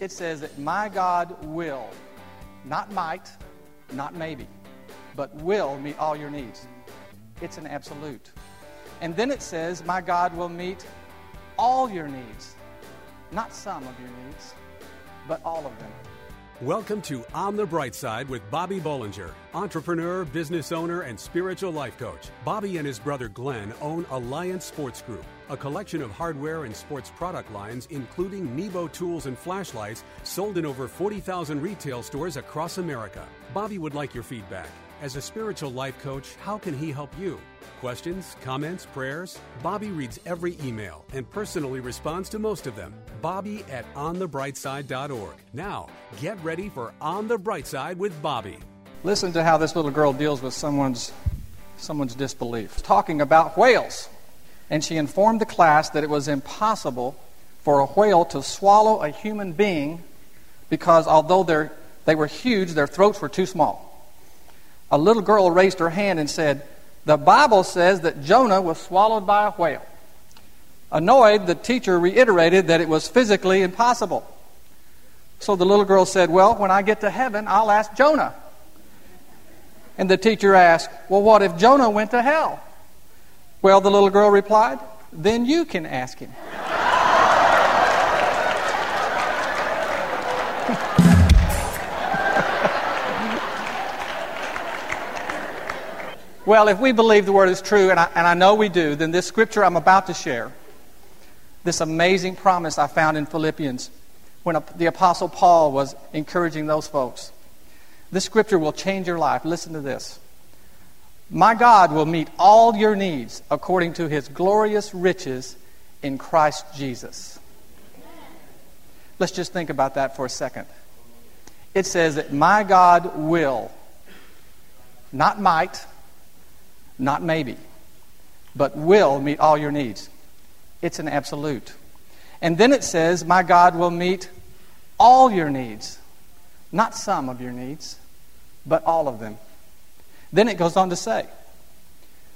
it says that my God will, not might, not maybe, but will meet all your needs. It's an absolute. And then it says, My God will meet all your needs, not some of your needs, but all of them. Welcome to On the Bright Side with Bobby Bollinger, entrepreneur, business owner, and spiritual life coach. Bobby and his brother Glenn own Alliance Sports Group, a collection of hardware and sports product lines, including Nebo tools and flashlights, sold in over 40,000 retail stores across America. Bobby would like your feedback. As a spiritual life coach, how can he help you? Questions, comments, prayers? Bobby reads every email and personally responds to most of them. Bobby at onthebrightside.org. Now, get ready for On the Bright Side with Bobby. Listen to how this little girl deals with someone's, someone's disbelief. Talking about whales. And she informed the class that it was impossible for a whale to swallow a human being because although they were huge, their throats were too small. A little girl raised her hand and said, The Bible says that Jonah was swallowed by a whale. Annoyed, the teacher reiterated that it was physically impossible. So the little girl said, Well, when I get to heaven, I'll ask Jonah. And the teacher asked, Well, what if Jonah went to hell? Well, the little girl replied, Then you can ask him. well, if we believe the word is true, and I, and I know we do, then this scripture I'm about to share, this amazing promise I found in Philippians when the Apostle Paul was encouraging those folks. This scripture will change your life. Listen to this. My God will meet all your needs according to his glorious riches in Christ Jesus. Let's just think about that for a second. It says that my God will, not might, not maybe, but will meet all your needs. It's an absolute. And then it says, My God will meet all your needs, not some of your needs, but all of them. Then it goes on to say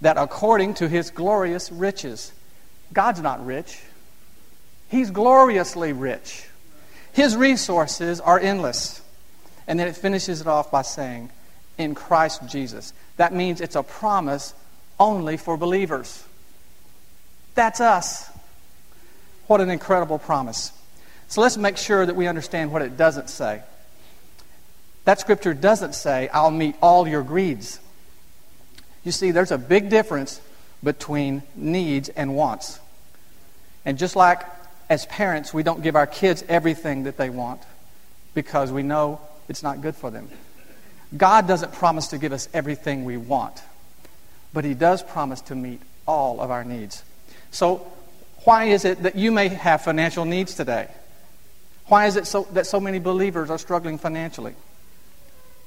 that according to his glorious riches, God's not rich, he's gloriously rich. His resources are endless. And then it finishes it off by saying, in Christ Jesus. That means it's a promise only for believers. That's us. What an incredible promise. So let's make sure that we understand what it doesn't say. That scripture doesn't say, I'll meet all your greeds. You see, there's a big difference between needs and wants. And just like as parents, we don't give our kids everything that they want because we know it's not good for them. God doesn't promise to give us everything we want, but He does promise to meet all of our needs. So, why is it that you may have financial needs today? Why is it so, that so many believers are struggling financially?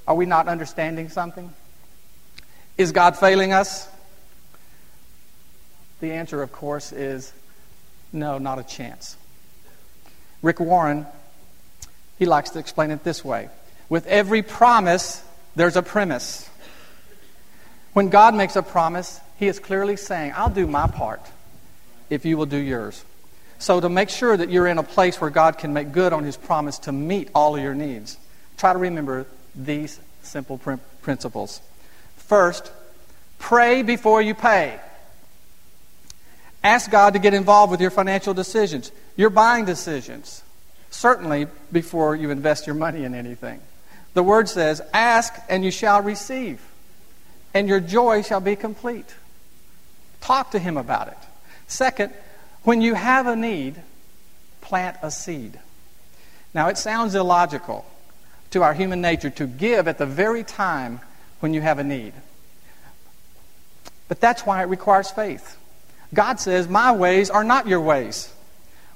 Are we not understanding something? Is God failing us? The answer, of course, is no, not a chance. Rick Warren, he likes to explain it this way With every promise, there's a premise. When God makes a promise, He is clearly saying, I'll do my part if you will do yours. So, to make sure that you're in a place where God can make good on His promise to meet all of your needs, try to remember these simple pr- principles. First, pray before you pay. Ask God to get involved with your financial decisions, your buying decisions, certainly before you invest your money in anything. The word says, Ask and you shall receive, and your joy shall be complete. Talk to him about it. Second, when you have a need, plant a seed. Now, it sounds illogical to our human nature to give at the very time when you have a need. But that's why it requires faith. God says, My ways are not your ways.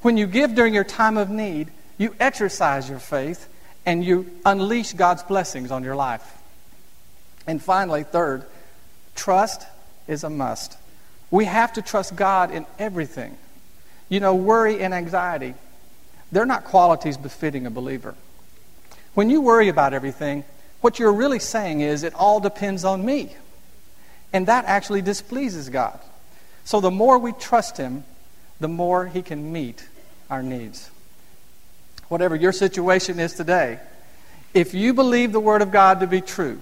When you give during your time of need, you exercise your faith and you unleash God's blessings on your life. And finally, third, trust is a must. We have to trust God in everything. You know, worry and anxiety, they're not qualities befitting a believer. When you worry about everything, what you're really saying is, it all depends on me. And that actually displeases God. So the more we trust Him, the more He can meet our needs. whatever your situation is today, if you believe the Word of God to be true,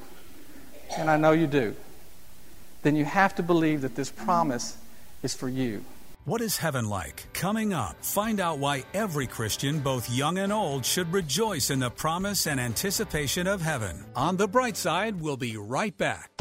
and I know you do, then you have to believe that this promise is for you. What is heaven like? Coming up, find out why every Christian, both young and old, should rejoice in the promise and anticipation of heaven. On the bright side, we'll be right back.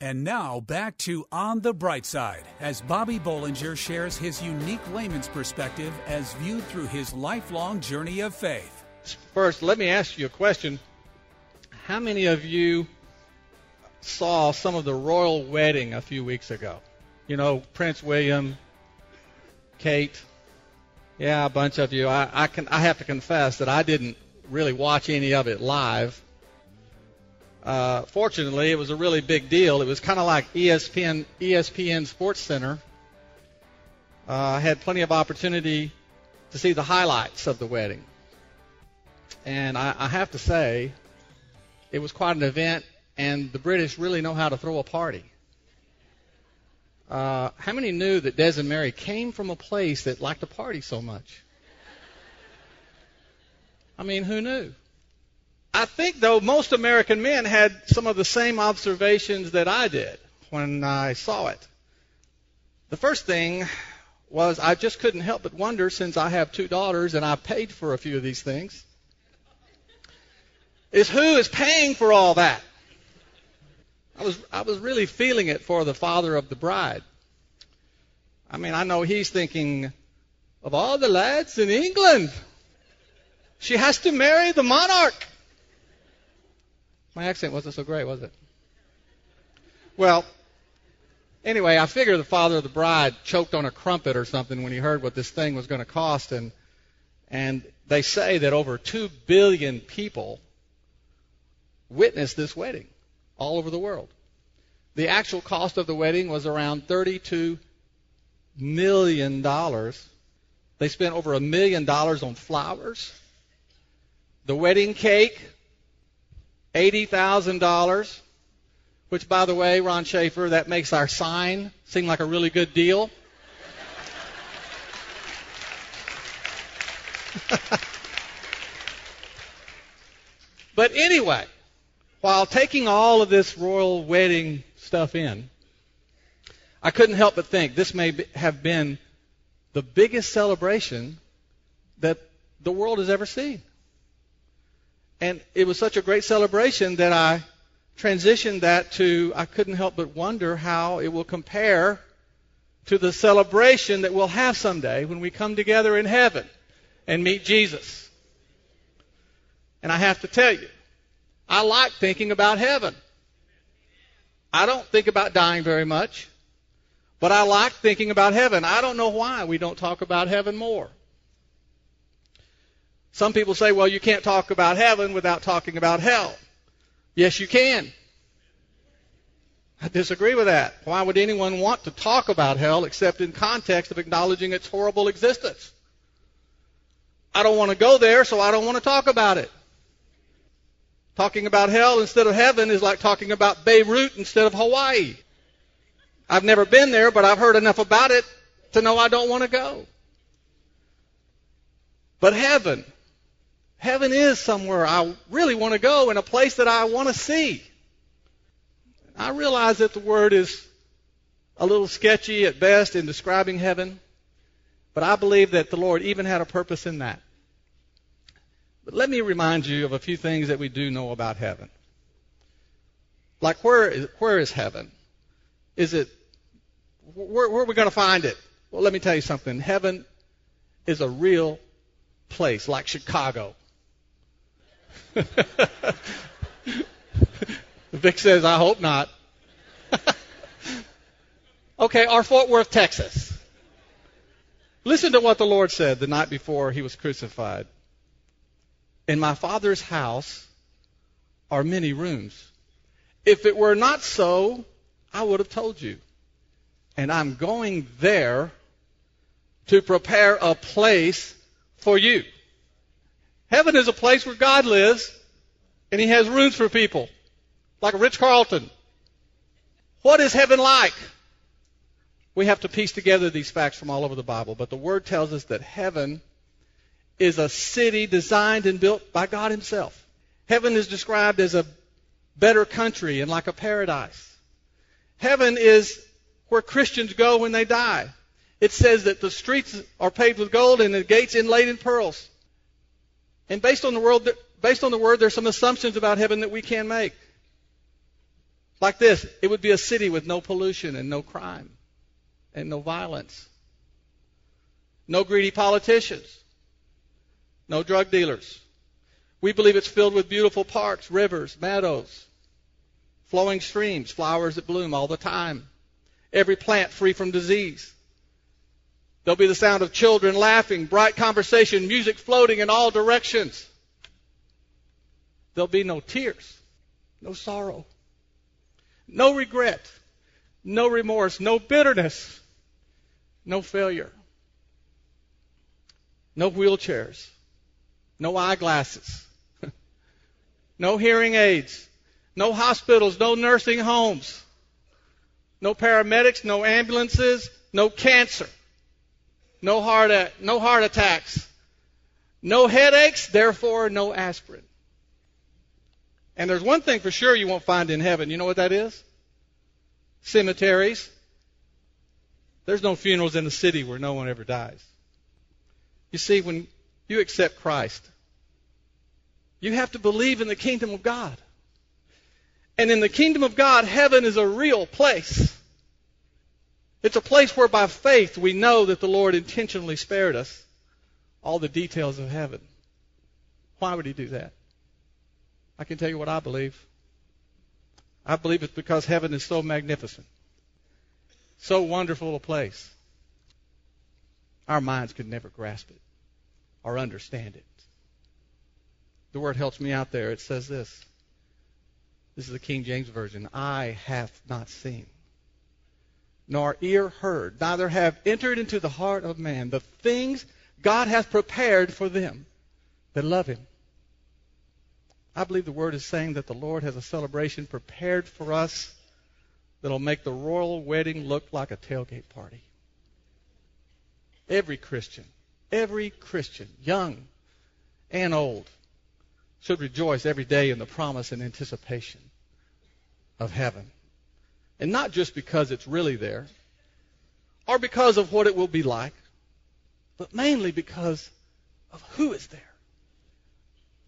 And now back to On the Bright Side as Bobby Bollinger shares his unique layman's perspective as viewed through his lifelong journey of faith. First, let me ask you a question. How many of you saw some of the royal wedding a few weeks ago? You know, Prince William, Kate. Yeah, a bunch of you. I, I can I have to confess that I didn't really watch any of it live. Uh, fortunately, it was a really big deal. It was kind of like ESPN, ESPN Sports Center. Uh, I had plenty of opportunity to see the highlights of the wedding. And I, I have to say, it was quite an event, and the British really know how to throw a party. Uh, how many knew that Des and Mary came from a place that liked to party so much? I mean, who knew? I think, though, most American men had some of the same observations that I did when I saw it. The first thing was I just couldn't help but wonder, since I have two daughters and I paid for a few of these things, is who is paying for all that? I was, I was really feeling it for the father of the bride. I mean, I know he's thinking of all the lads in England. She has to marry the monarch. My accent wasn't so great, was it? Well, anyway, I figure the father of the bride choked on a crumpet or something when he heard what this thing was going to cost, and and they say that over two billion people witnessed this wedding all over the world. The actual cost of the wedding was around thirty-two million dollars. They spent over a million dollars on flowers. The wedding cake $80,000, which, by the way, Ron Schaefer, that makes our sign seem like a really good deal. but anyway, while taking all of this royal wedding stuff in, I couldn't help but think this may have been the biggest celebration that the world has ever seen. And it was such a great celebration that I transitioned that to, I couldn't help but wonder how it will compare to the celebration that we'll have someday when we come together in heaven and meet Jesus. And I have to tell you, I like thinking about heaven. I don't think about dying very much, but I like thinking about heaven. I don't know why we don't talk about heaven more. Some people say, well, you can't talk about heaven without talking about hell. Yes, you can. I disagree with that. Why would anyone want to talk about hell except in context of acknowledging its horrible existence? I don't want to go there, so I don't want to talk about it. Talking about hell instead of heaven is like talking about Beirut instead of Hawaii. I've never been there, but I've heard enough about it to know I don't want to go. But heaven, Heaven is somewhere I really want to go and a place that I want to see. I realize that the word is a little sketchy at best in describing heaven, but I believe that the Lord even had a purpose in that. But let me remind you of a few things that we do know about heaven. Like, where is, where is heaven? Is it, where, where are we going to find it? Well, let me tell you something. Heaven is a real place, like Chicago. Vic says, I hope not. okay, our Fort Worth, Texas. Listen to what the Lord said the night before he was crucified. In my Father's house are many rooms. If it were not so, I would have told you. And I'm going there to prepare a place for you. Heaven is a place where God lives, and He has rooms for people, like a Ritz Carlton. What is heaven like? We have to piece together these facts from all over the Bible, but the Word tells us that heaven is a city designed and built by God Himself. Heaven is described as a better country and like a paradise. Heaven is where Christians go when they die. It says that the streets are paved with gold and the gates inlaid in pearls. And based on the world, based on the word, there's some assumptions about heaven that we can make. Like this, it would be a city with no pollution and no crime and no violence. No greedy politicians. No drug dealers. We believe it's filled with beautiful parks, rivers, meadows, flowing streams, flowers that bloom all the time. Every plant free from disease. There'll be the sound of children laughing, bright conversation, music floating in all directions. There'll be no tears, no sorrow, no regret, no remorse, no bitterness, no failure, no wheelchairs, no eyeglasses, no hearing aids, no hospitals, no nursing homes, no paramedics, no ambulances, no cancer no heart, no heart attacks, no headaches, therefore no aspirin. And there's one thing for sure you won't find in heaven. You know what that is? Cemeteries. There's no funerals in the city where no one ever dies. You see, when you accept Christ, you have to believe in the kingdom of God. And in the kingdom of God, heaven is a real place. It's a place where by faith we know that the Lord intentionally spared us all the details of heaven. Why would he do that? I can tell you what I believe. I believe it's because heaven is so magnificent, so wonderful a place. Our minds could never grasp it or understand it. The word helps me out there. It says this. This is the King James Version. Eye hath not seen nor ear heard, neither have entered into the heart of man the things God hath prepared for them that love him. I believe the word is saying that the Lord has a celebration prepared for us that'll make the royal wedding look like a tailgate party. Every Christian, every Christian, young and old, should rejoice every day in the promise and anticipation of heaven. And not just because it's really there, or because of what it will be like, but mainly because of who is there.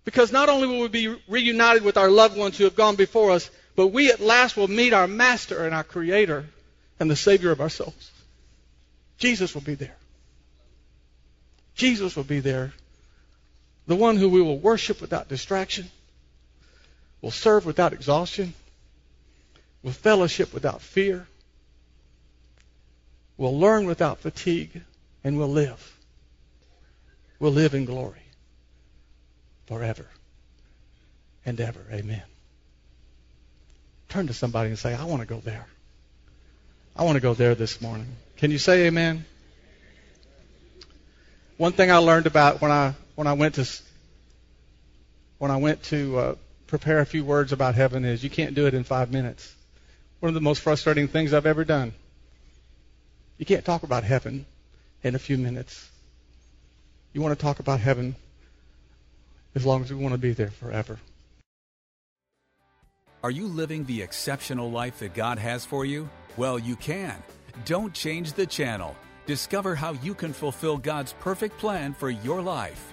Because not only will we be reunited with our loved ones who have gone before us, but we at last will meet our Master and our Creator and the Savior of our souls. Jesus will be there. Jesus will be there. The one who we will worship without distraction, will serve without exhaustion, will fellowship without fear, We'll learn without fatigue, and we'll live. We'll live in glory forever and ever. Amen. Turn to somebody and say, I want to go there. I want to go there this morning. Can you say amen? One thing I learned about when I when I went to when I went to uh, prepare a few words about heaven is you can't do it in five minutes one of the most frustrating things I've ever done. You can't talk about heaven in a few minutes. You want to talk about heaven as long as we want to be there forever. Are you living the exceptional life that God has for you? Well, you can. Don't change the channel. Discover how you can fulfill God's perfect plan for your life.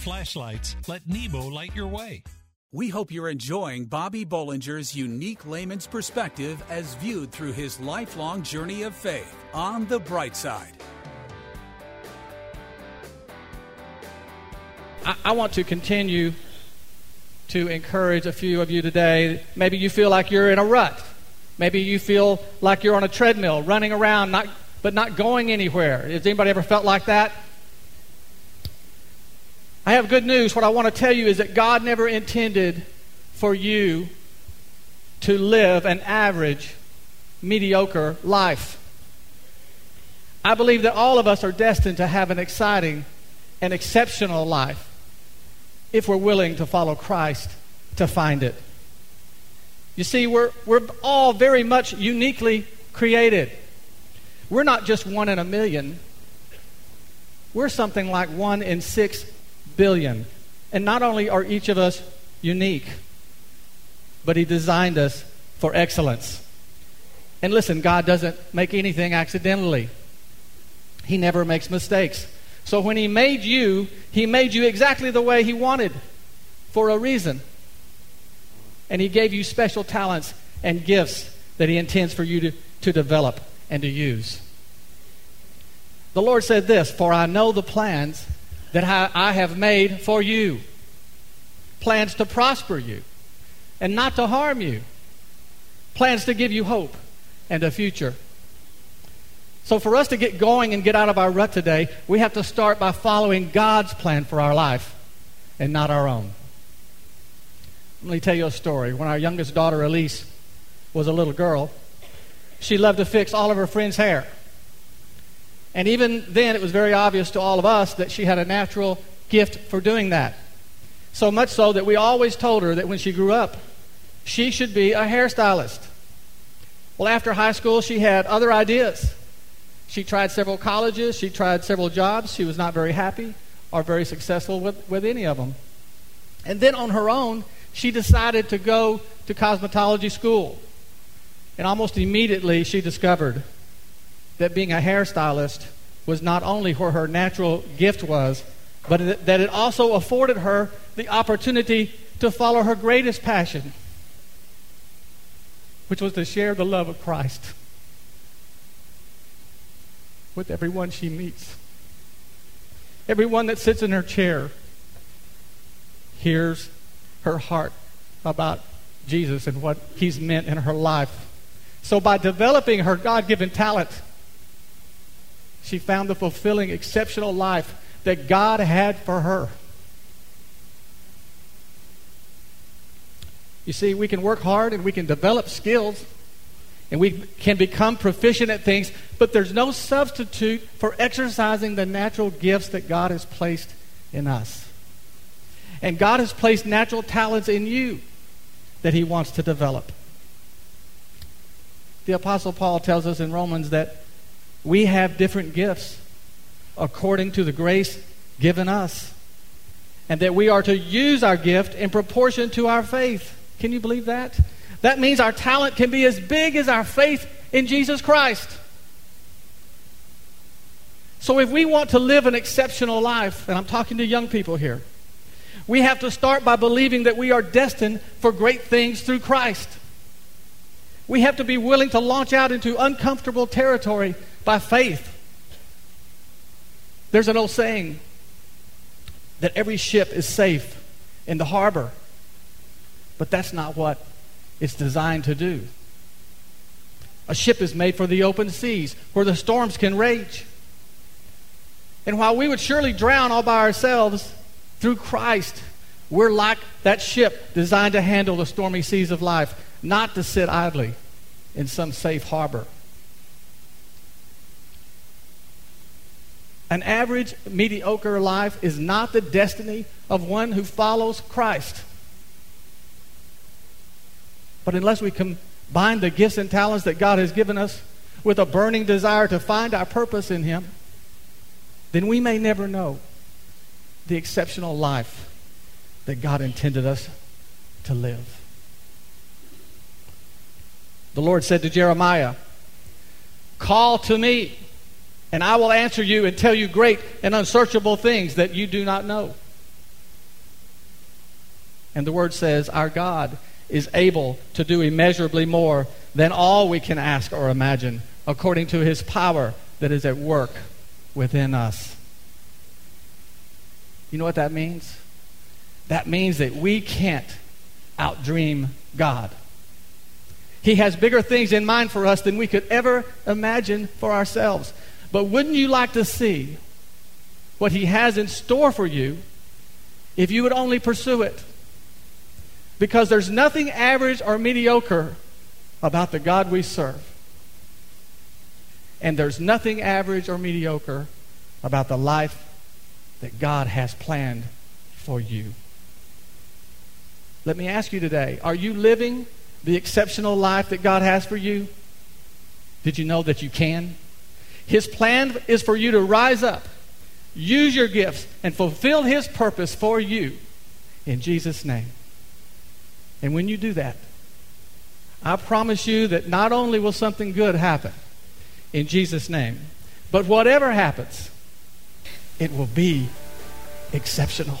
in flashlights, let Nebo light your way. We hope you're enjoying Bobby Bollinger's unique layman's perspective as viewed through his lifelong journey of faith on the bright side. I, I want to continue to encourage a few of you today. Maybe you feel like you're in a rut. Maybe you feel like you're on a treadmill, running around, not, but not going anywhere. Has anybody ever felt like that? I have good news. What I want to tell you is that God never intended for you to live an average, mediocre life. I believe that all of us are destined to have an exciting and exceptional life if we're willing to follow Christ to find it. You see, we're, we're all very much uniquely created. We're not just one in a million, we're something like one in six billion. And not only are each of us unique, but He designed us for excellence. And listen, God doesn't make anything accidentally, He never makes mistakes. So when He made you, He made you exactly the way He wanted for a reason. And He gave you special talents and gifts that He intends for you to, to develop and to use. The Lord said this For I know the plans that I have made for you plans to prosper you and not to harm you, plans to give you hope and a future. So, for us to get going and get out of our rut today, we have to start by following God's plan for our life and not our own. Let me tell you a story. When our youngest daughter, Elise, was a little girl, she loved to fix all of her friends' hair. And even then, it was very obvious to all of us that she had a natural gift for doing that. So much so that we always told her that when she grew up, she should be a hairstylist. Well, after high school, she had other ideas. She tried several colleges, she tried several jobs. She was not very happy or very successful with, with any of them. And then on her own, she decided to go to cosmetology school. And almost immediately, she discovered that being a hairstylist was not only where her natural gift was, but that it also afforded her the opportunity to follow her greatest passion, which was to share the love of Christ with everyone she meets. Everyone that sits in her chair hears her heart about Jesus and what he's meant in her life. So, by developing her God given talent, she found the fulfilling, exceptional life that God had for her. You see, we can work hard and we can develop skills and we can become proficient at things, but there's no substitute for exercising the natural gifts that God has placed in us. And God has placed natural talents in you that He wants to develop. The Apostle Paul tells us in Romans that we have different gifts according to the grace given us. And that we are to use our gift in proportion to our faith. Can you believe that? That means our talent can be as big as our faith in Jesus Christ. So if we want to live an exceptional life, and I'm talking to young people here, we have to start by believing that we are destined for great things through Christ. We have to be willing to launch out into uncomfortable territory by faith. There's an old saying that every ship is safe in the harbor. But that's not what it's designed to do. A ship is made for the open seas where the storms can rage. And while we would surely drown all by ourselves, through Christ, we're like that ship designed to handle the stormy seas of life, not to sit idly in some safe harbor. An average, mediocre life is not the destiny of one who follows Christ. But unless we combine the gifts and talents that God has given us with a burning desire to find our purpose in Him, then we may never know the exceptional life that God intended us to live. The Lord said to Jeremiah, Call to me and I will answer you and tell you great and unsearchable things that you do not know. And the word says, Our God is able to do immeasurably more than all we can ask or imagine, according to his power that is at work within us. You know what that means? That means that we can't outdream God. He has bigger things in mind for us than we could ever imagine for ourselves. But wouldn't you like to see what He has in store for you if you would only pursue it? Because there's nothing average or mediocre about the God we serve. And there's nothing average or mediocre about the life that God has planned for you. Let me ask you today are you living the exceptional life that God has for you? Did you know that you can? His plan is for you to rise up, use your gifts, and fulfill His purpose for you in Jesus' name. And when you do that, I promise you that not only will something good happen in Jesus' name, but whatever happens, it will be exceptional.